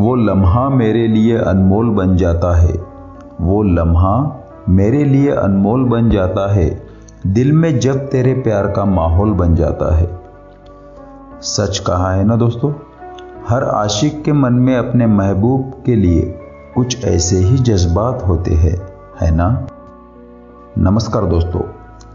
वो लम्हा मेरे लिए अनमोल बन जाता है। वो लम्हा मेरे लिए अनमोल बन जाता है। दिल में जब तेरे प्यार का माहौल बन जाता है। सच कहा है ना दोस्तों? हर आशिक के मन में अपने महबूब के लिए कुछ ऐसे ही जज्बात होते हैं, है ना? नमस्कार दोस्तों,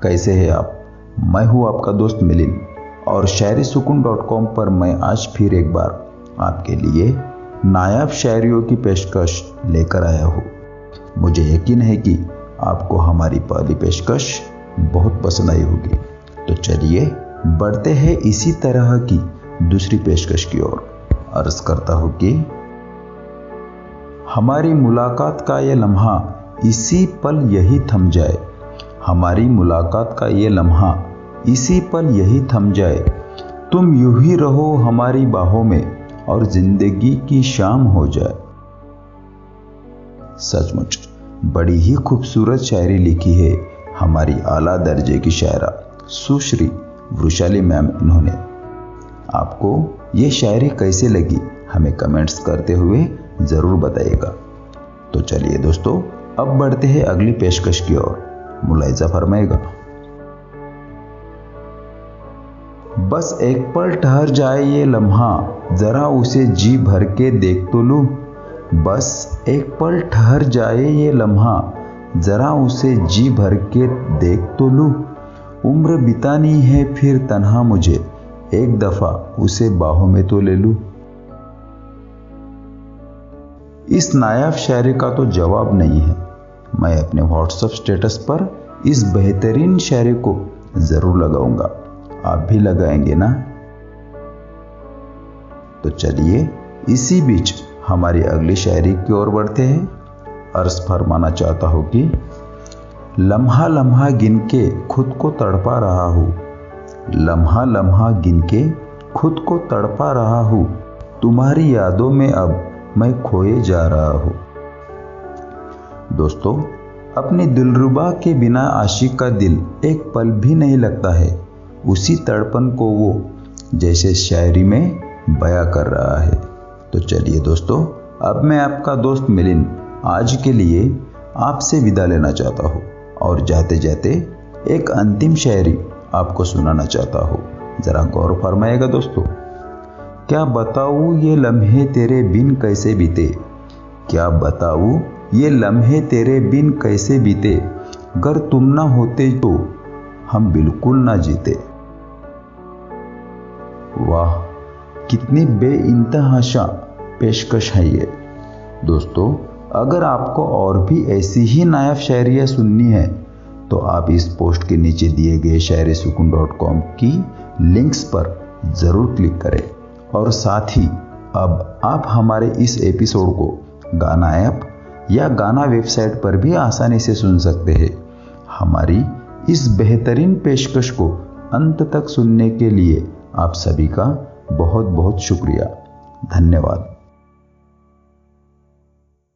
कैसे हैं आप? मैं हूँ आपका दोस्त मिलिन और शायरी सुकून डॉट कॉम पर मैं आज फिर एक बार आपके लिए नायाब शायरियों की पेशकश लेकर आया हूँ। मुझे यकीन है कि आपको हमारी पहली पेशकश बहुत पसंद आई होगी। तो चलिए, बढ़ते हैं इसी तरह की दूसरी पेशकश की ओर। अर्ज़ करता हूँ कि हमारी मुलाकात का ये लम्हा इसी पल यही थम जाए। हमारी मुलाकात का ये लम्हा इसी पल यही थम जाए। तुम यूँ ही रहो हमारी बाहों में। और ज़िंदगी की शाम हो जाए। सचमुच, बड़ी ही खूबसूरत शायरी लिखी है हमारी आला दर्जे की शायरा, सुश्री वृशाली मैम इन्होंने। आपको ये शायरी कैसे लगी, हमें कमेंट्स करते हुए ज़रूर बताइएगा। तो चलिए दोस्तों, अब बढ़ते हैं अगली पेशकश की ओर। मुलायजा फरमाएगा। बस एक पल ठहर जाए ये लम्हा, जरा उसे जी भर के देख तो लू। बस एक पल ठहर जाए ये लम्हा, जरा उसे जी भर के देख तो लू। उम्र बितानी है फिर तन्हा मुझे, एक दफ़ा उसे बाहों में तो ले लू। इस नायाब शायरी का तो जवाब नहीं है। मैं अपने व्हाट्सएप स्टेटस पर इस बेहतरीन शायरी को ज़रूर लगाऊँगा। आप भी लगाएँगे ना? तो चलिए, इसी बीच हमारी अगली शायरी की ओर बढ़ते हैं। अर्ज़ फरमाना चाहता हूँ कि लम्हा लम्हा गिन के खुद को तड़पा रहा हूँ। लम्हा लम्हा गिन के खुद को तड़पा रहा हूँ। तुम्हारी यादों में अब मैं खोए जा रहा हूँ। दोस्तों, अपनी दिलरुबा के बिना आशिक का दिल एक पल भी नहीं लगता है। उसी तड़पन को वो जैसे शायरी में बया कर रहा है। तो चलिए दोस्तों, अब मैं आपका दोस्त मिलिन आज के लिए आपसे विदा लेना चाहता हूँ और जाते जाते एक अंतिम शायरी आपको सुनाना चाहता हूँ। जरा गौर फरमाएगा दोस्तों। क्या बताऊँ ये लम्हे तेरे बिन कैसे बीते? क्या बताऊँ ये लम्हे तेरे बिन कैसे बीते? अगर तुम ना होते तो हम बिल्कुल ना जीते। वाह, कितनी बेइंतहाशा पेशकश है ये। दोस्तों, अगर आपको और भी ऐसी ही नायाब शायरियाँ सुननी है तो आप इस पोस्ट के नीचे दिए गए शायरी सुकून डॉट कॉम की लिंक्स पर ज़रूर क्लिक करें। और साथ ही, अब आप हमारे इस एपिसोड को गाना ऐप या गाना वेबसाइट पर भी आसानी से सुन सकते हैं। हमारी इस बेहतरीन पेशकश को अंत तक सुनने के लिए आप सभी का बहुत बहुत शुक्रिया। धन्यवाद।